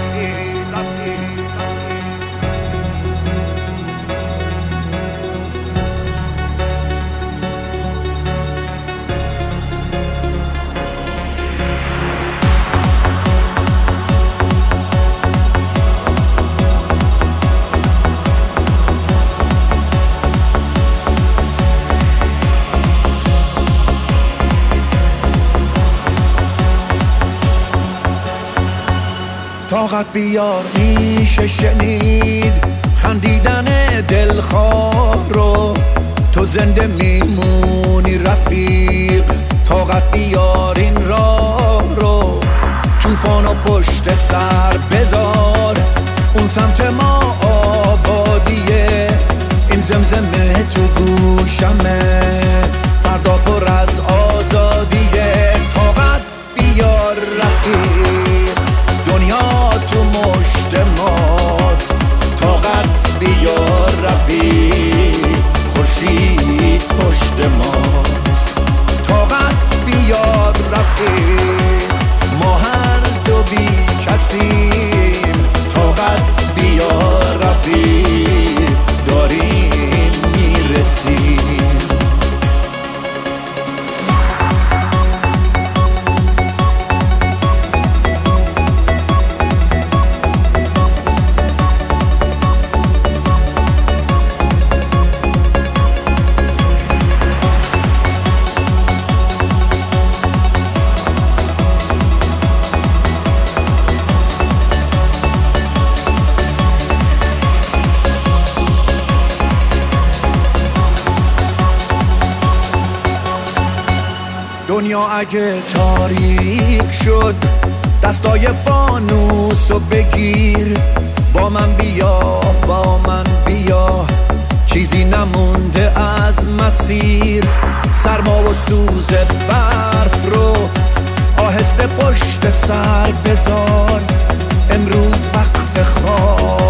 love you. طاقت بیار میشه شنید خندیدن دلخواه رو. تو زنده میمونی رفیق طاقت بیار این راه رو. توفان و پشت سر بذار اون سمت ما آبادیه. این زمزمه تو گوشمه. دنیا اگه تاریک شد دستای فانوس و بگیر. با من بیا با من بیا. چیزی نمونده از مسیر. سرما و سوز برف رو آهسته پشت سر بذار. امروز وقت خواب.